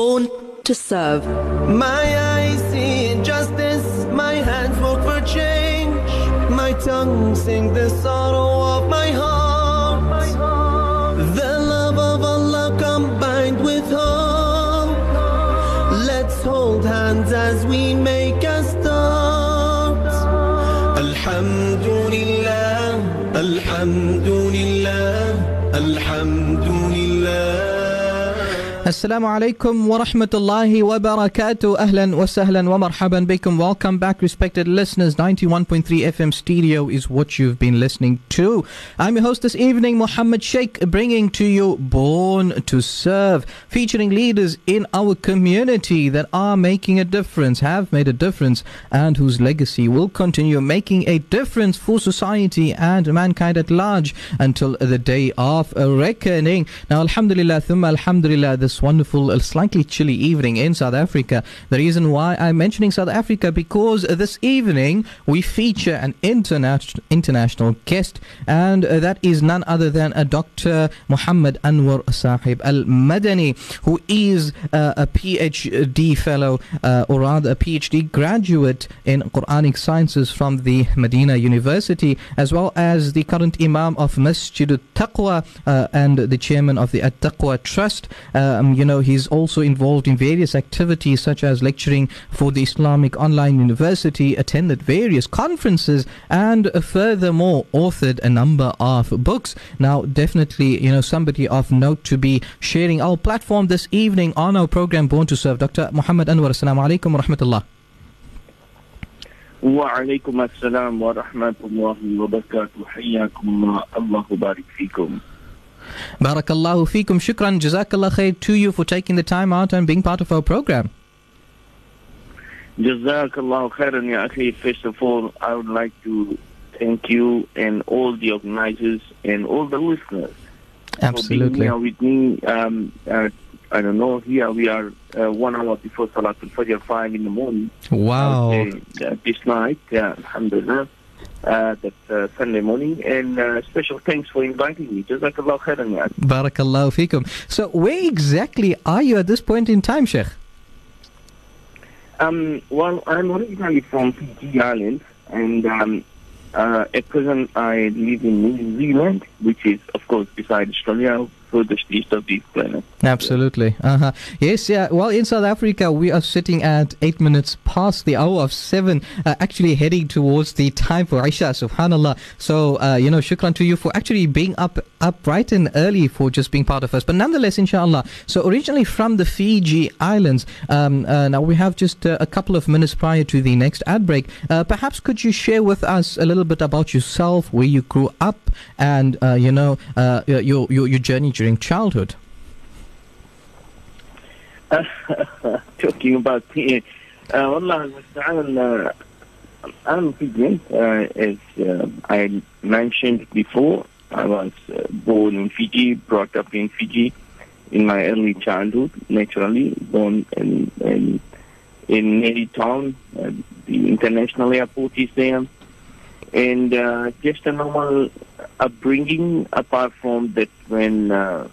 Born to serve. My eyes see injustice, my hands work for change, my tongue sing the Assalamu alaikum wa rahmatullahi wa barakatuh. Ahlan wa sahlan wa marhaban bikum. Welcome back, respected listeners. 91.3 FM stereo is what you've been listening to. I'm your host this evening, Muhammad Sheikh, bringing to you Born to Serve, featuring leaders in our community that are making a difference, have made a difference, and whose legacy will continue making a difference for society and mankind at large until the day of reckoning. Now, alhamdulillah, thumma alhamdulillah, this wonderful, uh, slightly chilly evening in South Africa. The reason why I'm mentioning South Africa because this evening we feature an international international guest, and uh, that is none other than a Dr. Muhammad Anwar Saheb Al Madani, who is uh, a PhD fellow, uh, or rather a PhD graduate in Quranic sciences from the Medina University, as well as the current Imam of Masjid Taqwa uh, and the chairman of the At Taqwa Trust. Um, you know, he's also involved in various activities such as lecturing for the Islamic Online University, attended various conferences, and uh, furthermore authored a number of books. Now, definitely, you know, somebody of note to be sharing our platform this evening on our program Born to Serve. Dr. Muhammad Anwar, Assalamu alaikum wa rahmatullah. وعليكم السلام ورحمة الله وبركاته حياكم الله الله يبارك فيكم Barakallahu fikum shukran, jazakallah khair to you for taking the time out and being part of our program. Jazakallah khairan ya akhi. First of all, I would like to thank you and all the organizers and all the listeners. Absolutely. For being here with me, um, uh, I don't know, here we are uh, one hour before Salatul Fajr, 5 in the morning. Wow. Uh, this night, yeah, alhamdulillah. Uh, that's uh, Sunday morning, and uh, special thanks for inviting me. Jazakallah khairan. Barakallahu feekum. So, where exactly are you at this point in time, Sheikh? Um, well, I'm originally from Fiji Islands, and um, uh, at present I live in New Zealand, which is, of course, beside Australia, furthest east of this planet. Absolutely. Uh-huh. Yes, yeah. Well, in South Africa, we are sitting at eight minutes past the hour of seven, uh, actually heading towards the time for Aisha, subhanAllah. So, uh, you know, shukran to you for actually being up, up bright and early for just being part of us. But nonetheless, inshallah. So, originally from the Fiji Islands, um, uh, now we have just uh, a couple of minutes prior to the next ad break. Uh, perhaps could you share with us a little bit about yourself, where you grew up, and, uh, you know, uh, your, your, your journey during childhood? Talking about me, I'm Fijian. As uh, I mentioned before, I was uh, born in Fiji, brought up in Fiji in my early childhood, naturally, born in, in, in Nadi town. Uh, the international airport is there. And uh, just a normal upbringing, apart from that when uh,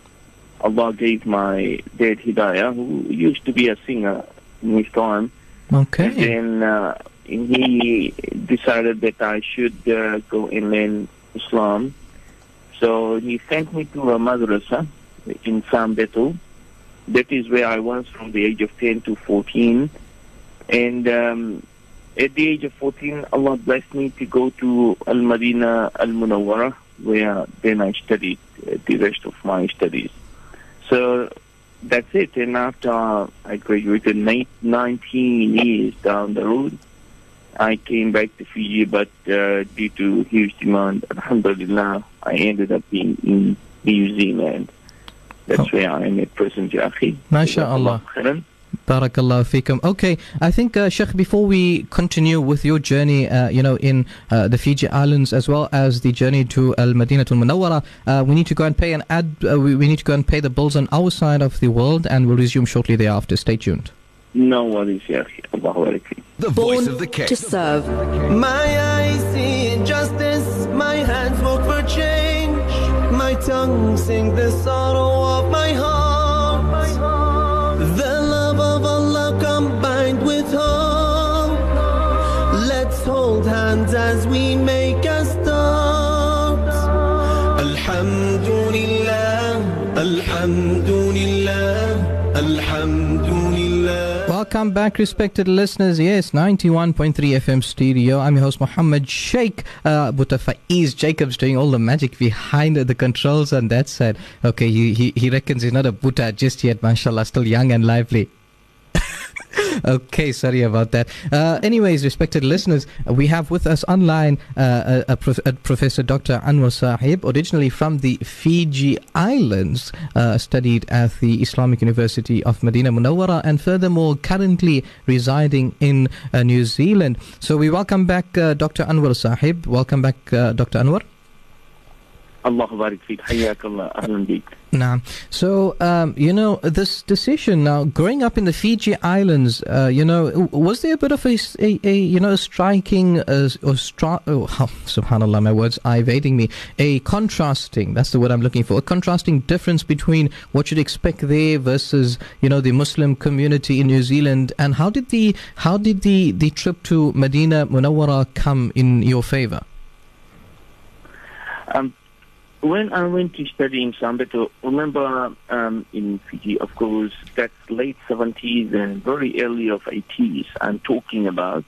Allah gave my dad Hidayah, who used to be a singer in his time. Okay. And then uh, he decided that I should uh, go and learn Islam. So he sent me to a madrasa in Sabeto. That is where I was from the age of 10 to 14. And um, at the age of 14, Allah blessed me to go to Al Madina Al Munawwara, where then I studied uh, the rest of my studies. So that's it. And after I graduated ni- 19 years down the road, I came back to Fiji, but uh, due to huge demand, alhamdulillah, I ended up being in New Zealand. That's Oh. where I am at present, Ya akhi. MashaAllah. Khairan. Barakallah fikum. Okay, I think, uh, Sheikh, before we continue with your journey, uh, you know, in uh, the Fiji Islands as well as the journey to Al Madinatul Munawwara, uh, we need to go and pay an ad. Uh, we, we need to go and pay the bills on our side of the world, and we'll resume shortly thereafter. Stay tuned. No worries, Ya akhi. Allahu Akbar. The Born voice of the king. to serve. My eyes see injustice, my hands work for change, my tongue sing the sorrow of my heart. As we make. Alhamdulillah, Alhamdulillah, Alhamdulillah. Welcome back, respected listeners. Yes, 91.3 FM studio. I'm your host, Muhammad Sheikh. Uh, Boeta Faiz Jacobs doing all the magic behind the controls on that side. Okay, he, he, he reckons he's not a Boeta just yet, mashallah, still young and lively. okay, sorry about that. Uh, anyways, respected listeners, we have with us online uh, a, a prof- a Professor Dr. Anwar Saheb, originally from the Fiji Islands, uh, studied at the Islamic University of Medina Munawwara, and furthermore, currently residing in uh, New Zealand. So we welcome back uh, Dr. Anwar Saheb. Welcome back, uh, Dr. Anwar. Allah barik. Hayakallah. Nah. So, um, you know, this decision now, growing up in the Fiji Islands, uh, you know, was there a bit of a, a, a you know, a striking, uh, or stri- oh, subhanAllah, my words are evading me, a contrasting, that's the word I'm looking for, a contrasting difference between what you'd expect there versus, you know, the Muslim community in New Zealand, and how did the, how did the, the trip to Medina Munawwara come in your favor? Um, when I went to study in Sabeto, remember um, in Fiji, of course, that's late 70s and very early of 80s I'm talking about.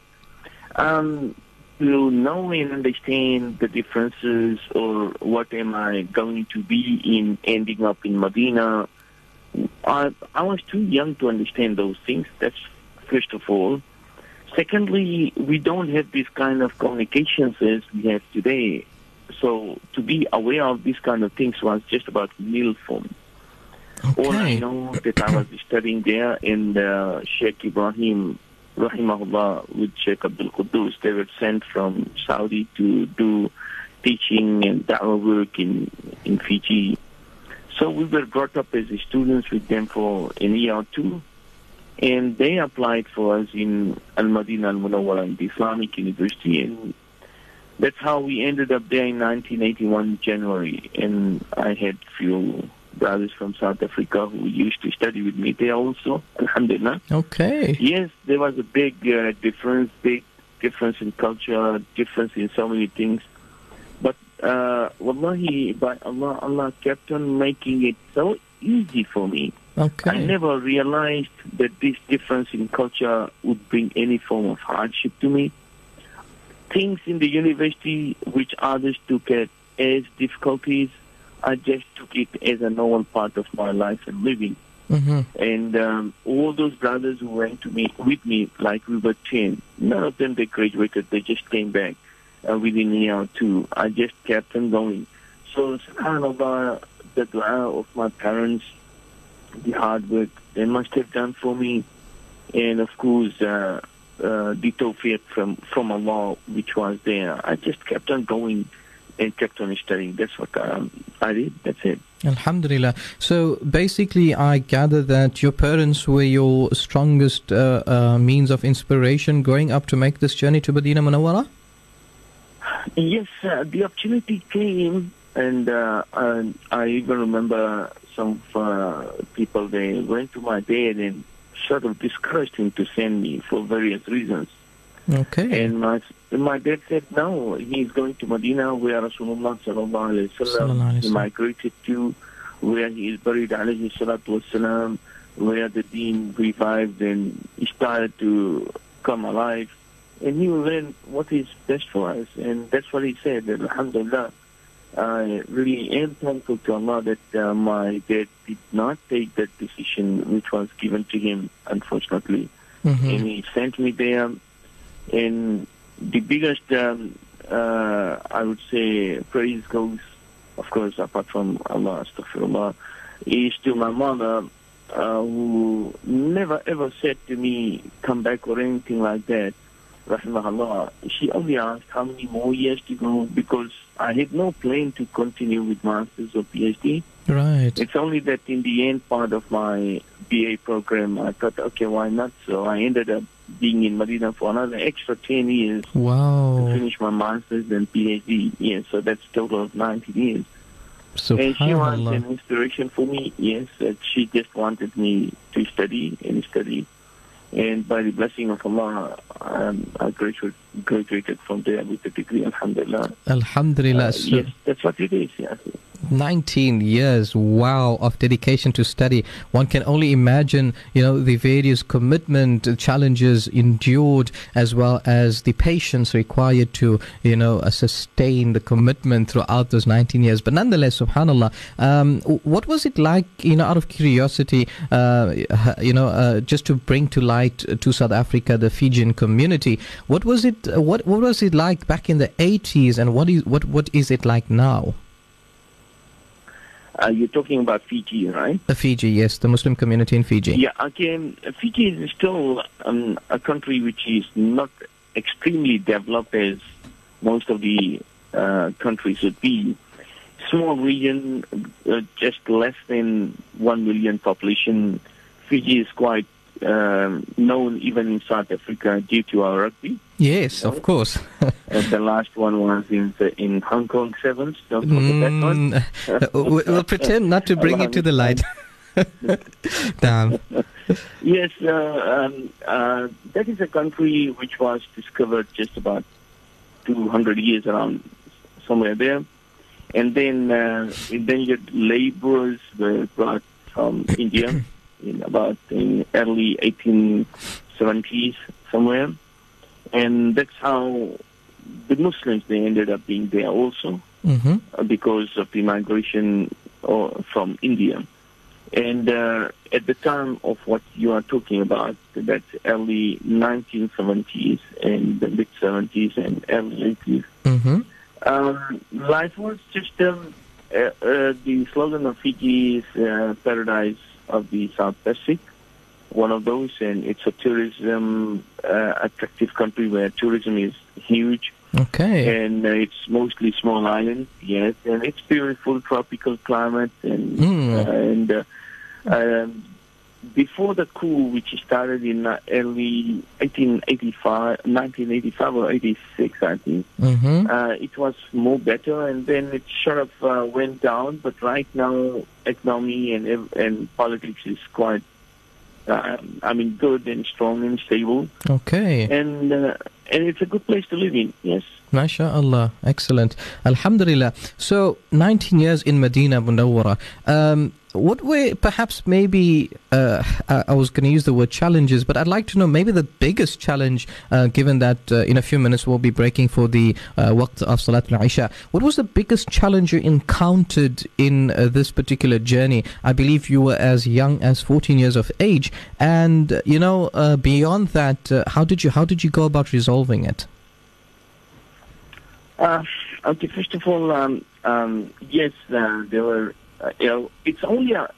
Um, to know and understand the differences or what am I going to be in ending up in Medina, I, I was too young to understand those things. That's first of all. Secondly, we don't have this kind of communications as we have today. So to be aware of these kind of things was just about nil for me. All I know that I was studying there in uh, Sheikh Ibrahim, rahimahullah, with Sheikh Abdul Quddus. They were sent from Saudi to do teaching and da'wah work in, in Fiji. So we were brought up as students with them for an year or two. And they applied for us in Al-Madinah Al-Munawwara the Islamic University. And that's how we ended up there in 1981 January. And I had few brothers from South Africa who used to study with me there also, alhamdulillah. Okay. Yes, there was a big uh, difference, big difference in culture, difference in so many things. But uh, wallahi, by Allah, Allah kept on making it so easy for me. Okay. I never realized that this difference in culture would bring any form of hardship to me. Things in the university which others took it as difficulties, I just took it as a normal part of my life and living. Mm-hmm. And um, all those brothers who went to me with me, like we were 10, none of them they graduated. They just came back uh, within a year or two. I just kept on going. So, subhanAllah, the dua of my parents, the hard work they must have done for me, and of course, uh, uh, the tawfiq from, from Allah, which was there. I just kept on going and kept on studying. That's what um, I did. That's it. Alhamdulillah. So basically, I gather that your parents were your strongest uh, uh, means of inspiration growing up to make this journey to Medina Munawwara? Yes, uh, the opportunity came, and uh, and I even remember some uh, people they went to my bed and sort of discouraged him to send me for various reasons. Okay. And my my dad said no, he's going to Medina where Rasulullah sallallahu alaihi wasallam he migrated to, where he is buried alayhi salatu wasalam, where the deen revived and started to come alive. And he will learn what is best for us. And that's what he said. Alhamdulillah, I really am thankful to Allah that uh, my dad did not take that decision which was given to him, unfortunately Mhm. and he sent me there. And the biggest, um, uh, I would say, praise goes, of course, apart from Allah, astaghfirullah, is to my mother, uh, who never ever said to me, come back or anything like that. Rahimahullah. She only asked how many more years to go because I had no plan to continue with masters or PhD. Right. It's only that in the end part of my BA program, I thought, okay, why not? So I ended up being in Medina for another extra 10 years to Wow. finish my master's and PhD. Yeah, so that's total of 19 years. So and she was an inspiration for me, yes. That she just wanted me to study and study. And by the blessing of Allah, um, I graduated, graduated from there with a degree, alhamdulillah. Alhamdulillah. Uh, yes, that's what it is, yes. 19 years wow of dedication to study. One can only imagine you know the various commitment challenges endured as well as the patience required to you know uh, sustain the commitment throughout those 19 years. But nonetheless subhanallah um, what was it like you know out of curiosity uh, you know uh, just to bring to light uh, to South Africa the Fijian community? What was it uh, what what was it like back in the 80s and what is what what is it like now Uh, you're talking about Fiji, right? The Fiji, yes, the Muslim community in Fiji. Yeah, again, Fiji is still um, a country which is not extremely developed as most of the uh, countries would be. Small region, uh, just less than one million population. Fiji is quite um, known even in South Africa due to our rugby. Yes, of course. And the last one was in the, in Hong Kong Sevens. Don't forget that one. Mm, uh, we- we'll pretend not to bring it to the light. Damn. Yes, uh, um, uh, that is a country which was discovered just about 200 years around somewhere there. And then uh, indentured laborers were brought from India in about in early 1870s somewhere. And that's how the Muslims, they ended up being there also hmm uh, because of the migration uh, from India. And uh, at the time of what you are talking about, that's early 1970s and the mid 70s and early 80s, hmm um, life was just um, uh, uh, the slogan of Fiji is uh, paradise of the South Pacific, one of those, and it's a tourism uh, attractive country where tourism is huge Okay. and uh, it's mostly small islands, yes, and it's beautiful tropical climate, and Mm. and uh, um, before the coup, which started in uh, early 1885, 1985 or 86, I think, hmm uh, it was more better, and then it sort of uh, went down. But right now, economy and and politics is quite, uh, I mean, good and strong and stable, Okay. and uh, and it's a good place to live in. Yes. MashaAllah. Excellent. Alhamdulillah. So, 19 years in Medina Munawwara. Um, what were perhaps maybe, uh, I was going to use the word challenges, but I'd like to know maybe the biggest challenge, uh, given that uh, in a few minutes we'll be breaking for the uh, waqt of Salatul Isha. What was the biggest challenge you encountered in uh, this particular journey? I believe you were as young as 14 years of age. And, uh, you know, uh, beyond that, how did you how did you go about resolving it? Uh, okay, first of all, um, um, yes, uh, there were. Uh, you know, it's only a.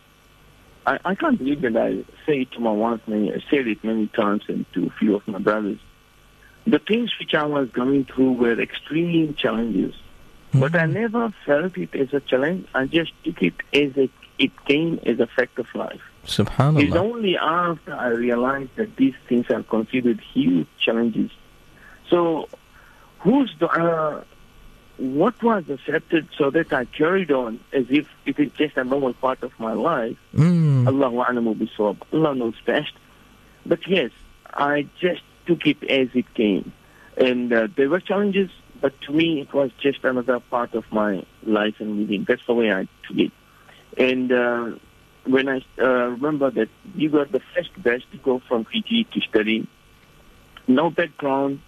I, I can't believe that I say it to my wife. Many, I said it many times and to a few of my brothers. The things which I was going through were extreme challenges, but I never felt it as a challenge. I just took it as a, it came as a fact of life. Subhanallah. It's only after I realized that these things are considered huge challenges. So, whose dua, what was accepted so that I carried on as if it is just a normal part of my life? Mm. Allahu a'lamu bisawab. Allah knows best. But yes, I just took it as it came. And uh, there were challenges, but to me it was just another part of my life and living. That's the way I took it. And uh, when I uh, remember that you were the first batch to go from Fiji to study, no background,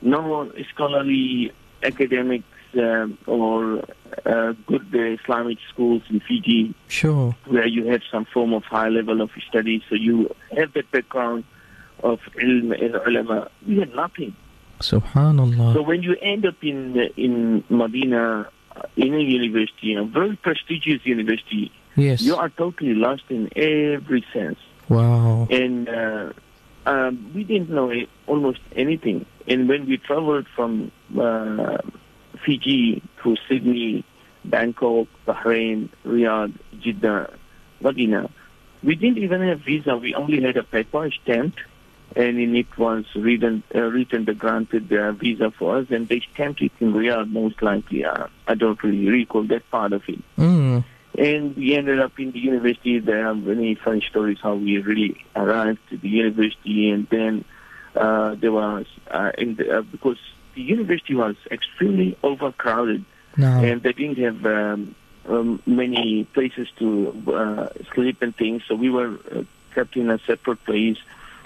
no scholarly academics um, or uh, good uh, Islamic schools in Fiji Sure. where you have some form of high level of study, so you have that background of ilm and ulama. We had nothing. Subhanallah. So when you end up in in Medina, uh, in a university, a very prestigious university, yes. you are totally lost in every sense. wow. And uh, um, we didn't know almost anything. And when we traveled from uh, Fiji to Sydney, Bangkok, Bahrain, Riyadh, Jeddah, Medina, we didn't even have visa. We only had a paper stamped, and in it was written, uh, written the granted uh, visa for us, and they stamped it in Riyadh most likely. Uh, I don't really recall that part of it. Mm. And we ended up in the university. There are many funny stories how we really arrived to the university, and then uh, there was uh, in the, uh, because the university was extremely overcrowded, No. and they didn't have um, um, many places to uh, sleep and things. So we were uh, kept in a separate place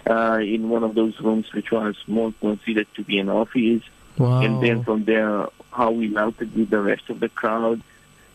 uh, in one of those rooms, which was more considered to be an office. wow. And then from there, how we melted with the rest of the crowd.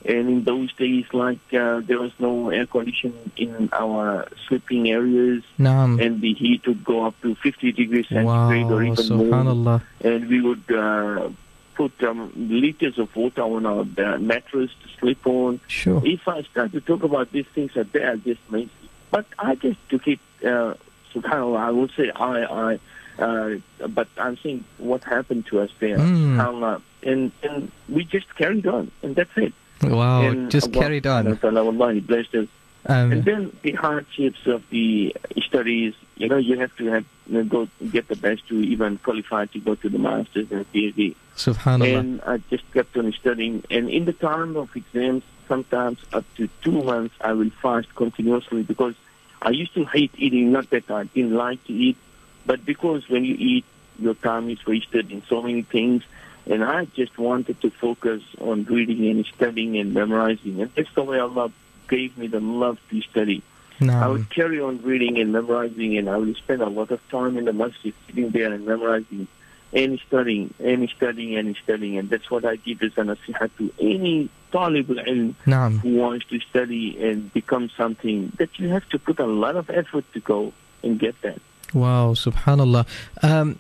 And in those days, like uh, there was no air conditioning in our sleeping areas, Naam. and the heat would go up to 50 degrees Wow. centigrade or even more and we would uh, put um, liters of water on our uh, mattress to sleep on. Sure. If I start to talk about these things, uh, they are just amazing. But I just took it, uh, subhanAllah, I would say I, I, uh, but I'm saying what happened to us there, Mm. And, and we just carried on, and that's it. Wow. and Just Allah carried on. ta'ala, Wallahi blessed us. Um, And then the hardships of the studies, you know, you have to have you know, go get the best to even qualify to go to the masters and PhD. Subhanallah. And I just kept on studying. And in the time of exams, sometimes up to two months, I will fast continuously because I used to hate eating. Not that I didn't like to eat, but because when you eat, your time is wasted in so many things. And I just wanted to focus on reading and studying and memorizing. And that's the way Allah gave me the love to study. I would carry on reading and memorizing, and I would spend a lot of time in the masjid sitting there and memorizing and studying and studying and studying. And that's what I give as a nasihat to any talib al-ilm Naam. who wants to study and become something that you have to put a lot of effort to go and get that. Wow, subhanallah. Um,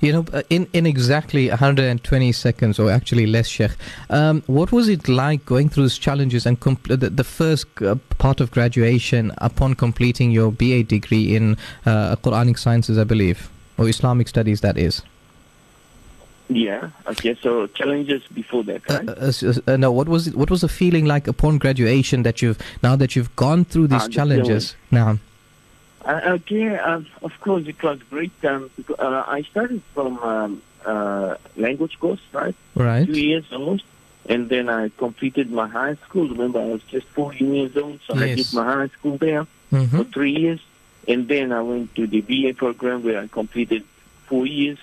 you know, uh, in, in exactly 120 seconds, or actually less, Sheikh, um, what was it like going through these challenges and compl- the, the first uh, part of graduation upon completing your BA degree in uh, Quranic sciences, I believe, or Islamic studies, that is? Yeah. Okay. So challenges before that, Uh, right? uh, s- uh, no, what was it, what was the feeling like upon graduation that you've now that you've gone through these Ah, challenges? Now, Uh, okay, uh, of course, it was great. Um, because, uh, I started from um, uh, language course, right? right? Two years almost. And then I completed my high school. Remember, I was just 14 years old, so I did my high school there hmm for three years. And then I went to the BA program where I completed four years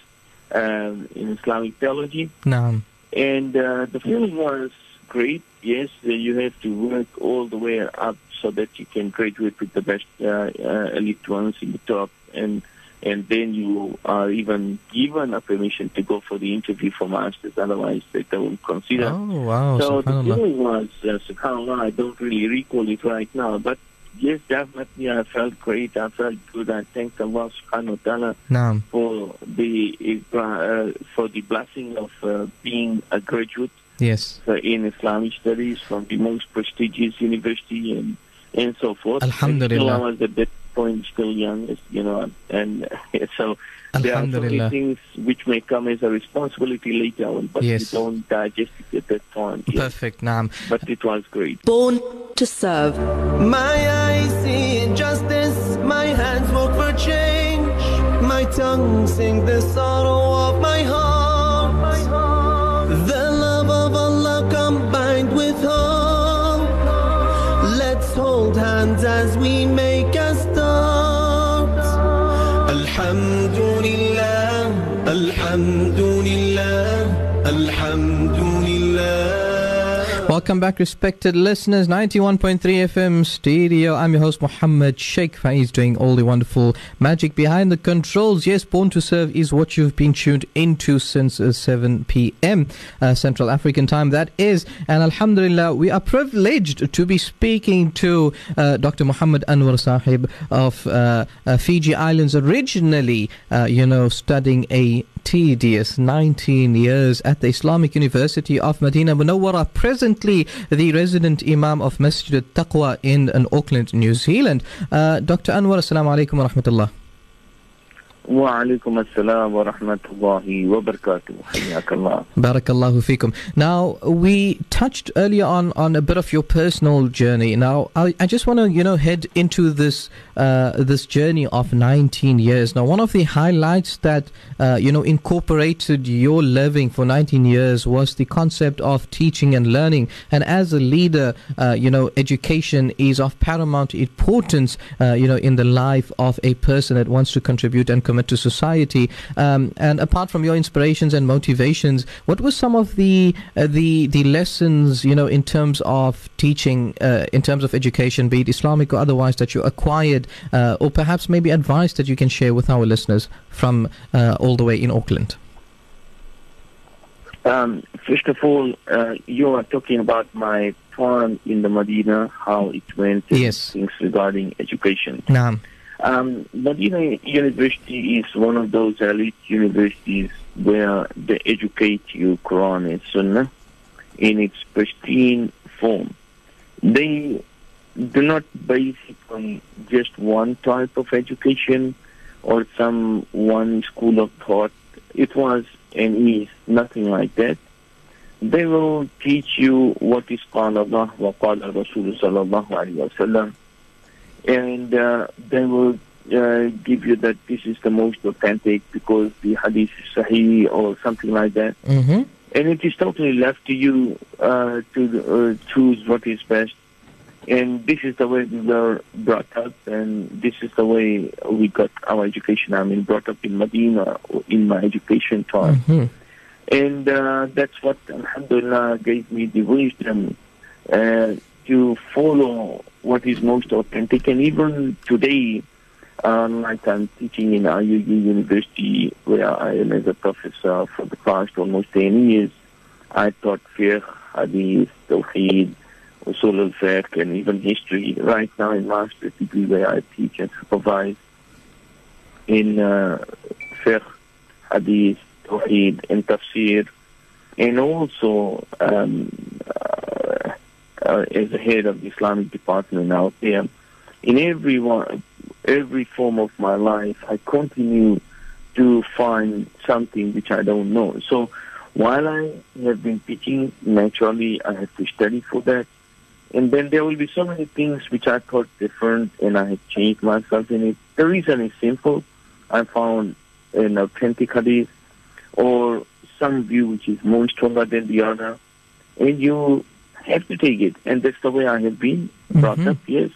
um, in Islamic theology. Now, And uh, the feeling was great. Yes, you have to work all the way up so that you can graduate with the best uh, uh, elite ones in the top, and and then you are even given a permission to go for the interview for masters. Otherwise, they don't consider. oh wow, so the feeling was, uh, subhanallah, I don't really recall it right now, but yes, definitely I felt great. I felt good. I thanked Allah subhanahu wa ta'ala for the uh, for the blessing of uh, being a graduate yes. uh, in Islamic studies from the most prestigious university and and so forth. Alhamdulillah. And still I was at that point still young, you know, and so there are so many things which may come as a responsibility later on, but Yes. you don't digest it at that time. Yes. Perfect, Naam. But it was great. Born to serve. My eyes see injustice, my hands work for change, my tongue sing the sorrow Welcome back, respected listeners. 91.3 FM stereo. I'm your host, Muhammad Sheikh Faiz, doing all the wonderful magic behind the controls. Yes, Born to Serve is what you've been tuned into since uh, 7 p.m. Uh, Central African time, that is. And Alhamdulillah, we are privileged to be speaking to uh, Dr. Muhammad Anwar Saheb of uh, uh, Fiji Islands, originally, uh, you know, studying a tedious 19 years at the Islamic University of Medina Munawwara, presently the resident Imam of Masjid al-Taqwa in, in Auckland, New Zealand. Uh, Dr. Anwar, Assalamu alaikum wa rahmatullah. وعليكم السلام ورحمة الله وبركاته حياك الله Barakallahu fikum. Now, we touched earlier on, on a bit of your personal journey. Now, I, I just want to, you know, head into this uh, this journey of 19 years. Now, one of the highlights that, uh, you know, incorporated your living for 19 years was the concept of teaching and learning. And as a leader, uh, you know, education is of paramount importance, uh, you know, in the life of a person that wants to contribute and commit to society. Um, and apart from your inspirations and motivations, what were some of the uh, the the lessons, you know, in terms of teaching, uh, in terms of education, be it Islamic or otherwise, that you acquired, uh, or perhaps maybe advice that you can share with our listeners from uh, all the way in Auckland? Um, first of all, uh, you are talking about my time in the Medina, how it went, Yes. things regarding education. Naam. Um, Medina University is one of those elite universities where they educate you Quran and Sunnah in its pristine form. They do not base it on just one type of education or some one school of thought. It was and is nothing like that. They will teach you what is called Allah wa qala Rasul sallallahu alayhi wa sallam and uh, they will uh, give you that this is the most authentic because the hadith is sahih or something like that. Mm-hmm. And it is totally left to you uh, to uh, choose what is best. And this is the way we were brought up, and this is the way we got our education. I mean, brought up in Medina in my education time. Mm-hmm. And uh, that's what, alhamdulillah, gave me the wisdom uh, to follow what is most authentic. And even today, uh, like I'm teaching in IOU University, where I am as a professor for the past almost 10 years, I taught fiqh, hadith, tawheed, usul al-fiqh, and even history. Right now in master's degree, where I teach and supervise in uh, fiqh, hadith, tawheed, and tafsir, and also um, uh, uh, as the head of the Islamic department out there. In every one, every form of my life, I continue to find something which I don't know. So while I have been teaching, naturally I have to study for that. And then there will be so many things which I thought different and I have changed myself in it. The reason is simple. I found an authentic hadith or some view which is more stronger than the other. And you have to take it. And that's the way I have been brought Mhm. up, yes.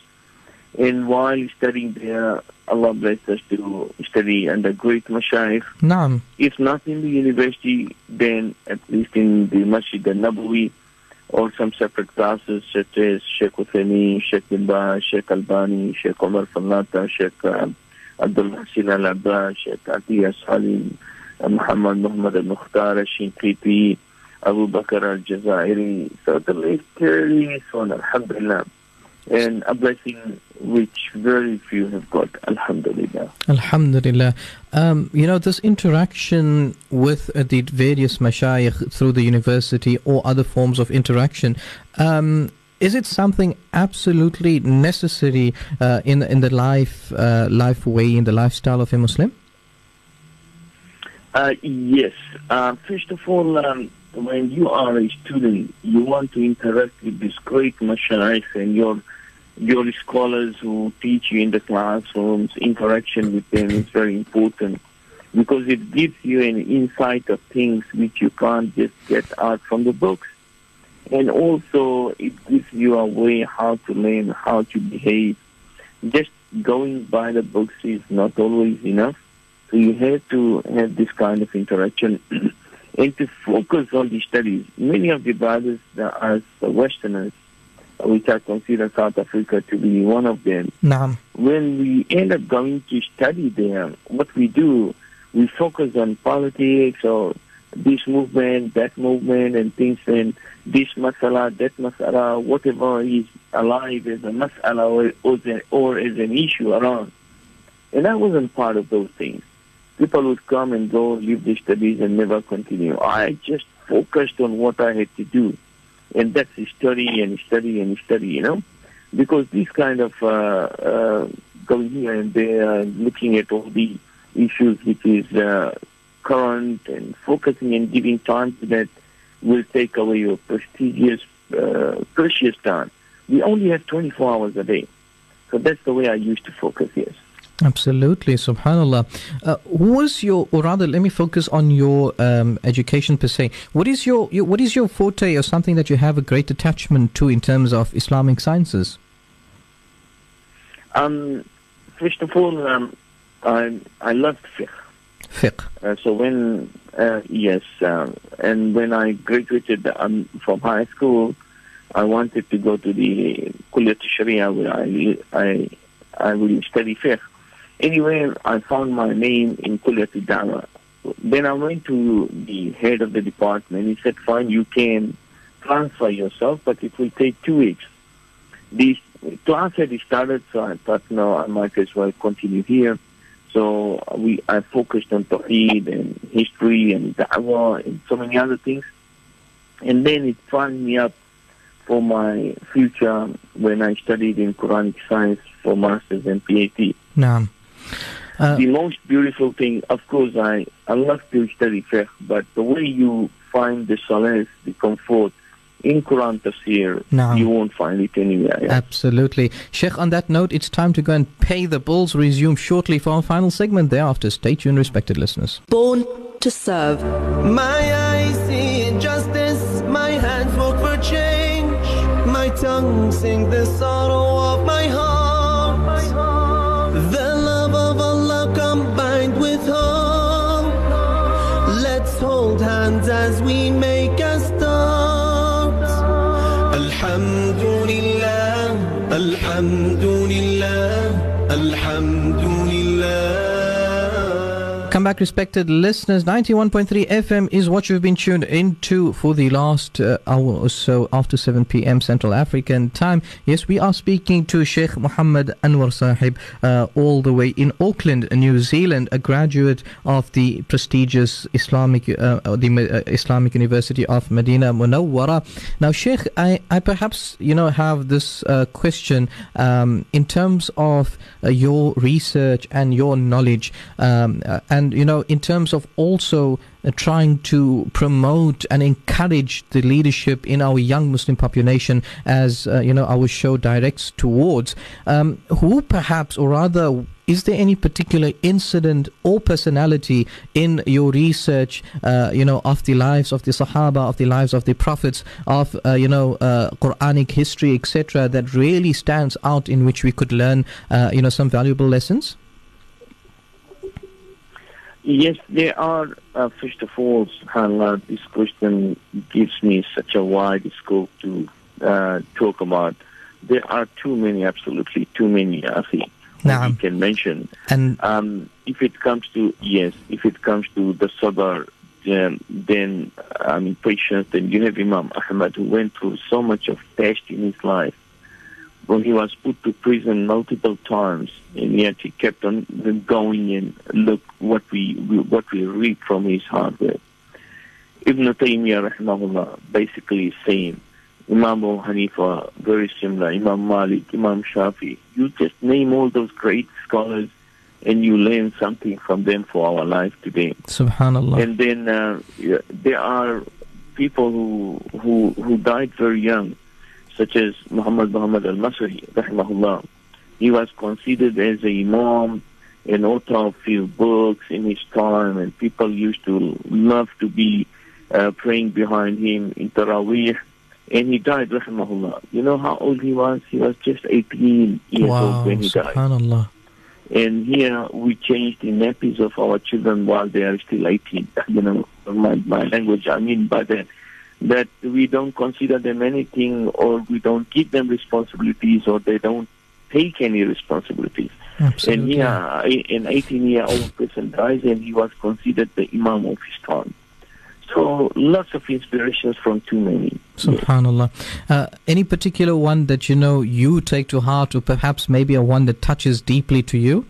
And while studying there, Allah bless us to study under great mashayikh. Naam. If not in the university, then at least in the Masjid al-Nabawi or some separate classes such as Sheikh Uthaymeen, Sheikh Bin Baz, Sheikh Albani, Sheikh Omar Fallata, Sheikh uh, Abdul Muhsin al-Abbad, Sheikh Atiyah Salim, uh, Muhammad Muhammad al-Mukhtar al-Shinqiti, Abu Bakr al-Jazairi. So the list carries on, alhamdulillah. And a blessing which very few have got, alhamdulillah. Alhamdulillah. Um, you know, this interaction with uh, the various mashayikh through the university or other forms of interaction, um, is it something absolutely necessary uh, in in the life uh, life way in the lifestyle of a Muslim? Uh, yes. Uh, first of all, um, when you are a student, you want to interact with these great mashayikh and your your scholars who teach you in the classrooms. Interaction with them is very important because it gives you an insight of things which you can't just get out from the books. And also, it gives you a way how to learn, how to behave. Just going by the books is not always enough. So you have to have this kind of interaction and to focus on the studies. Many of the brothers that are Westerners, which I consider South Africa to be one of them, Naam. when we end up going to study there, what we do, we focus on politics or this movement, that movement, and things, and this masala, that masala, whatever is alive as a masala or, or, or as an issue around. And I wasn't part of those things. People would come and go, leave the studies, and never continue. I just focused on what I had to do, and that's study and study and study, you know because this kind of uh, uh, going here and there and looking at all the issues which is uh, current and focusing and giving time to that will take away your prestigious, uh, precious time. We only have 24 hours a day. So that's the way I used to focus, yes. Absolutely, subhanallah. Uh, who was your, or rather, let me focus on your um, education per se. What is your, your, what is your forte, or something that you have a great attachment to in terms of Islamic sciences? Um, first of all, um, I I loved fiqh. Fiqh. Uh, so when uh, yes, uh, and when I graduated um, from high school, I wanted to go to the Kulliyat Sharia where I I I will study fiqh. Anyway, I found my name in Dawah. Then I went to the head of the department. He said, "Fine, you can transfer yourself, but it will take two weeks." The class had started, so I thought, no, I might as well continue here. So we, I focused on Tawheed and history and Da'wah and so many other things. And then it primed me up for my future when I studied in Quranic science for masters and PhD. Naam. Uh, the most beautiful thing, of course, I, I love to study fiqh, but the way you find the solace, the comfort in Quran tafsir, Naam. you won't find it anywhere else. Absolutely. Sheikh, on that note, it's time to go and pay the bills. Resume shortly for our final segment thereafter. Stay tuned, respected listeners. Born to serve. My eyes see injustice, my hands work for change, my tongue sing the sorrow Alhamdulillah, back, respected listeners. 91.3 FM is what you've been tuned into for the last uh, hour or so after 7 p.m. Central African time. Yes, we are speaking to Sheikh Muhammad Anwar Saheb, uh, all the way in Auckland, New Zealand, a graduate of the prestigious Islamic, uh, uh, the uh, Islamic University of Medina Munawwara. Now, Sheikh, I, I perhaps you know have this uh, question um, in terms of your research and your knowledge, um, and you know in terms of also uh, trying to promote and encourage the leadership in our young Muslim population, as uh, you know our show directs towards. Um, who perhaps, or rather, is there any particular incident or personality in your research, uh, you know, of the lives of the Sahaba, of the lives of the prophets, of uh, you know uh, Quranic history, etc., that really stands out in which we could learn, uh, you know, some valuable lessons? Yes, there are. Uh, first of all, this question gives me such a wide scope to uh, talk about. There are too many, absolutely too many, I think, we Naam. can mention. And Um, if it comes to, yes, if it comes to the sabr, um, then, I mean, patience, then you have Imam Ahmad who went through so much of test in his life. When he was put to prison multiple times, and yet he kept on going and look what we, what we read from his hard work. Ibn Taymiyyah, rahimahullah, basically same. Imam Abu Hanifa, very similar. Imam Malik, Imam Shafi. You just name all those great scholars, and you learn something from them for our life today. Subhanallah. And then uh, there are people who who who died very young, such as Muhammad Muhammad al-Masri, rahimahullah. He was considered as a imam, an author of few books in his time, and people used to love to be uh, praying behind him in Taraweeh. And he died, rahimahullah. You know how old he was? He was just 18 years wow, old when he died. Subhanallah. And here we changed the nappies of our children while they are still 18. You know, my, my language, I mean by that, that we don't consider them anything or we don't give them responsibilities or they don't take any responsibilities. And Absolutely. here, an 18 year old person dies and he was considered the Imam of his time. So lots of inspirations from too many. Subhanallah. Uh, any particular one that you know you take to heart, or perhaps maybe a one that touches deeply to you?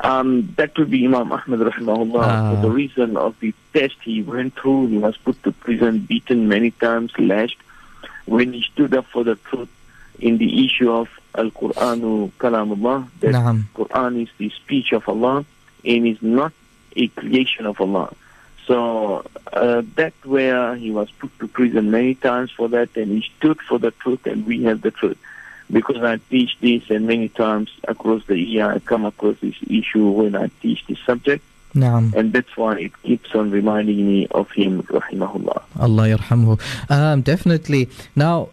Um, that would be Imam Ahmad rahimahullah. Ah. For the reason of the test he went through, he was put to prison, beaten many times, lashed. When he stood up for the truth in the issue of Al-Quran Kalamullah, that Naam. Quran is the speech of Allah and is not a creation of Allah. So uh, that's where he was put to prison many times for that, and he stood for the truth, and we have the truth. Because I teach this, and many times across the year I come across this issue when I teach this subject, Naam. and that's why it keeps on reminding me of him, rahimahullah. Allah yarhamhu. Um, definitely. Now,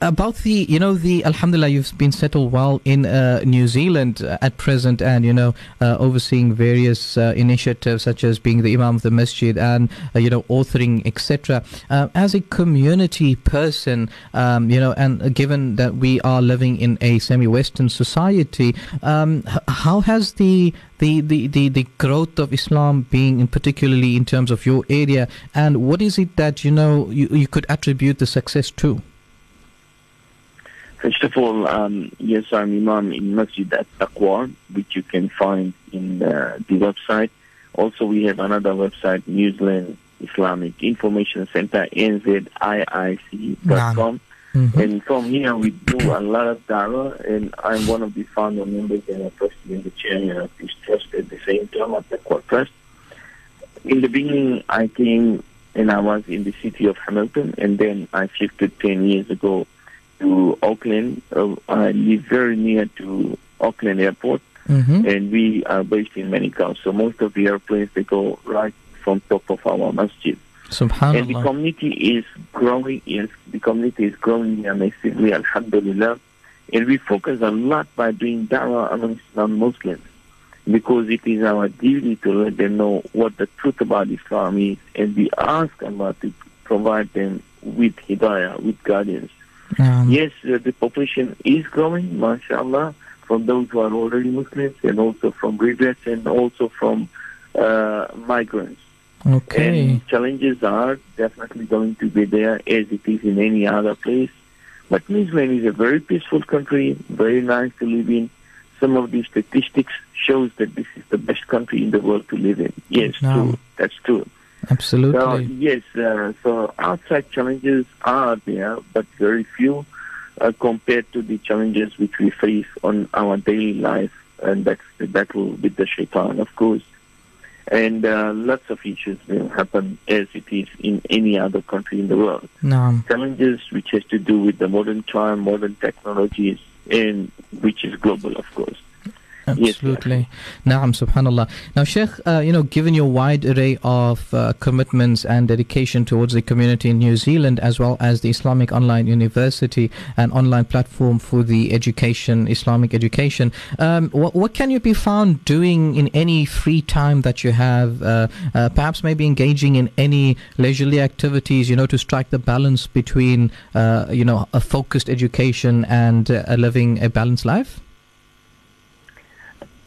about the, you know, the Alhamdulillah, you've been settled well in uh, New Zealand uh, at present, and you know, uh, overseeing various uh, initiatives such as being the Imam of the Masjid and uh, you know, authoring, etc. Uh, as a community person, um, you know, and given that we are living in a semi-Western society, um, how has the the, the, the, the growth of Islam being in particularly in terms of your area and what is it that you know you, you could attribute the success to? First of all, um, yes, I'm Imam in Masjid at Taqwa, which you can find in uh, the website. Also, we have another website, New Zealand Islamic Information Center, nziic.com. Mhm. And from here, we do a lot of dawah, and I'm one of the founder members and a president, the chairman of this trust at the same time at the Court Trust. In the beginning, I came and I was in the city of Hamilton, and then I shifted 10 years ago to Auckland. Uh, I live very near to Auckland Airport, Mhm. and we are based in Manukau. So most of the airplanes, they go right from top of our masjid. And the community is growing. Yes, the community is growing massively, alhamdulillah. And we focus a lot by doing dawah amongst non-Muslims because it is our duty to let them know what the truth about Islam is, and we ask Allah to provide them with hidayah, with guidance. Um, Yes, uh, the population is growing, mashallah, from those who are already Muslims, and also from reverts, and also from uh, migrants. Okay. And challenges are definitely going to be there as it is in any other place. But Zealand is a very peaceful country, very nice to live in. Some of the statistics shows that this is the best country in the world to live in. Yes, No. true. That's true. So Absolutely. yes, uh, so outside challenges are there, but very few uh, compared to the challenges which we face on our daily life, and that's the battle with the shaitan, of course. And uh, lots of issues will happen as it is in any other country in the world. Naam. Challenges which has to do with the modern time, modern technologies, and which is global, of course. Yes, Absolutely. Naam, subhanallah. Now, Sheikh, uh, you know, given your wide array of uh, commitments and dedication towards the community in New Zealand, as well as the Islamic Online University and online platform for the education, Islamic education, um, what, what can you be found doing in any free time that you have? Uh, uh, perhaps maybe engaging in any leisurely activities, you know, to strike the balance between, uh, you know, a focused education and uh, living a balanced life?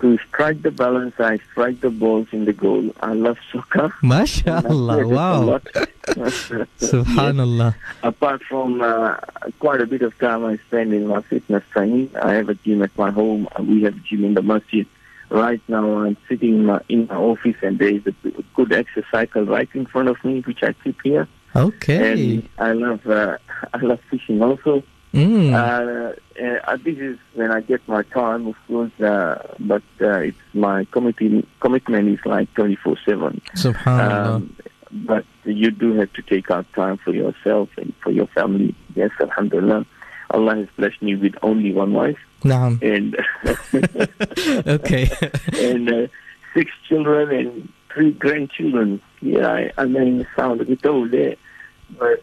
To strike the balance, I strike the balls in the goal. I love soccer. MashaAllah. Wow. Subhanallah. Apart from uh, quite a bit of time I spend in my fitness training, I have a gym at my home. We have a gym in the masjid. Right now, I'm sitting in my, in my office, and there is a good exercise cycle right in front of me, which I keep here. Okay. And I love uh, I love fishing also. Mm. Uh, uh, this is when I get my time, of course, uh, but uh, it's my committee, commitment is like 24-7. Subhanallah. Um, but you do have to take out time for yourself and for your family. Yes, Alhamdulillah. Allah has blessed me with only one wife Naam. and Okay. and uh, six children and three grandchildren. Yeah, I, I may sound a bit old there, but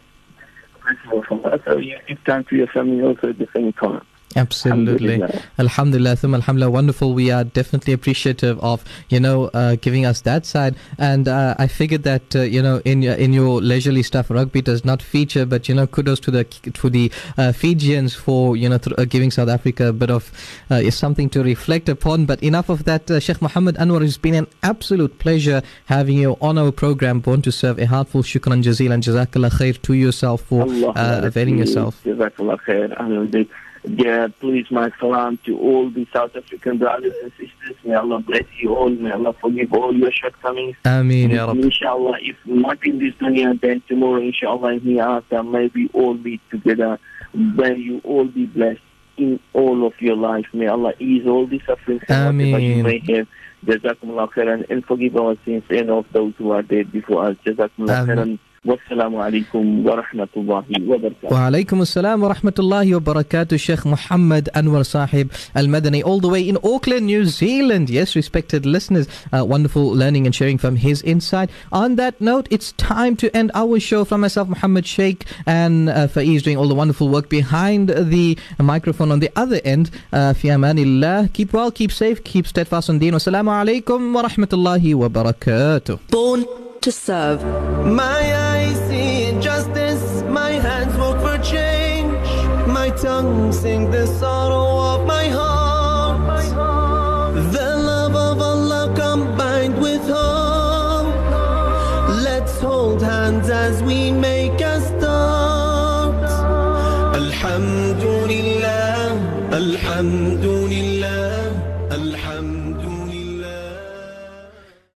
us, so you give time to your family also at the same time. Absolutely. Alhamdulillah. Alhamdulillah, thumma alhamdulillah, wonderful. We are definitely appreciative of you know uh, giving us that side, and uh, I figured that uh, you know in your in your leisurely stuff, rugby does not feature, but you know kudos to the to the uh, Fijians for you know th- uh, giving South Africa a bit of uh, is something to reflect upon. But enough of that, uh, Sheikh Muhammad Anwar. It's been an absolute pleasure having you on our program, Born to Serve. A heartful shukran jazeel and jazakallah khair to yourself for uh, availing yourself. Jazakallah khair. Yeah, please, my salam to all the South African brothers and sisters. May Allah bless you all. May Allah forgive all your shortcomings. Ameen ya Rabb. Inshallah, if not in this dunya, then tomorrow, inshallah, in hereafter, may we all be together. May you all be blessed. in all of your life. May Allah ease all the sufferings and whatever you may have. Jazakumullah khairan and forgive our sins and of those who are dead before us. Jazakumullah khairan. Wassalamu alaikum wa rahmatullahi wa barakatuh. Wa alaikum assalam wa rahmatullahi wa barakatuh, Sheikh Muhammad Anwar Saheb Al Madani, all the way in Auckland, New Zealand. Yes, respected listeners, uh, wonderful learning and sharing from his insight. On that note, it's time to end our show from myself, Muhammad Sheikh, and uh, Faiz doing all the wonderful work behind the microphone on the other end. Uh, fi amanillah. Keep well, keep safe, keep steadfast on deen. Wassalamu alaikum wa rahmatullahi wa barakatuh. To serve. My eyes see injustice, my hands work for change, my tongue sing the sorrow